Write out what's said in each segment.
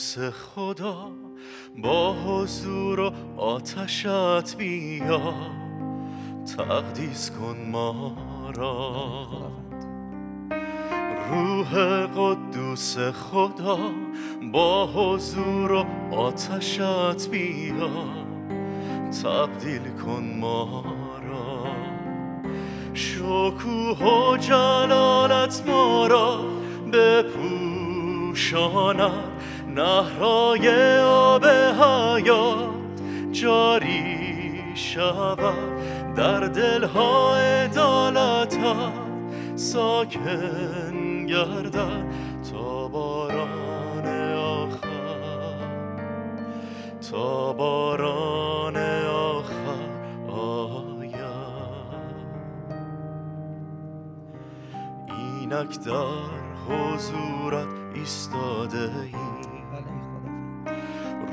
قدوس خدا با حضور و آتشت بیا. تقدیس کن ما را. روح قدوس خدا با حضور و آتشت بیا. تبدیل کن ما را. شکوه و جلالت ما را. بپوشاند نهرای آب حیات جاری شود. در دلها عدالتت ساکن گردد. تا باران آخر تا باران آخر آید. اینک در حضورت ایستاده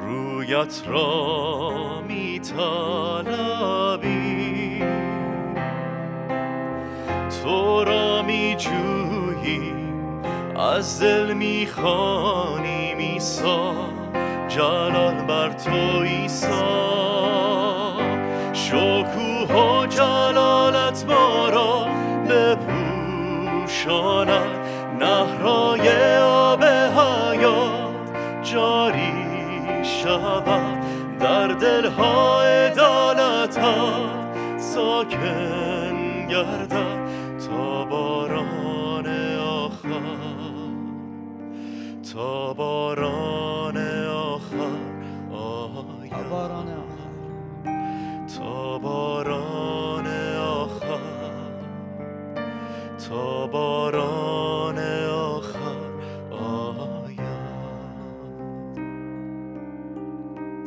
رویت را می طلبی تو را می جویی از دل می خانی میسا. جلال بر تو ایسا. شکوه و جلالت ما را بپوشاند. نهرای جاری شود در دلها ها ساکن گردد تا باران آخر تا باران آخر. آید تا باران آخر. تا باران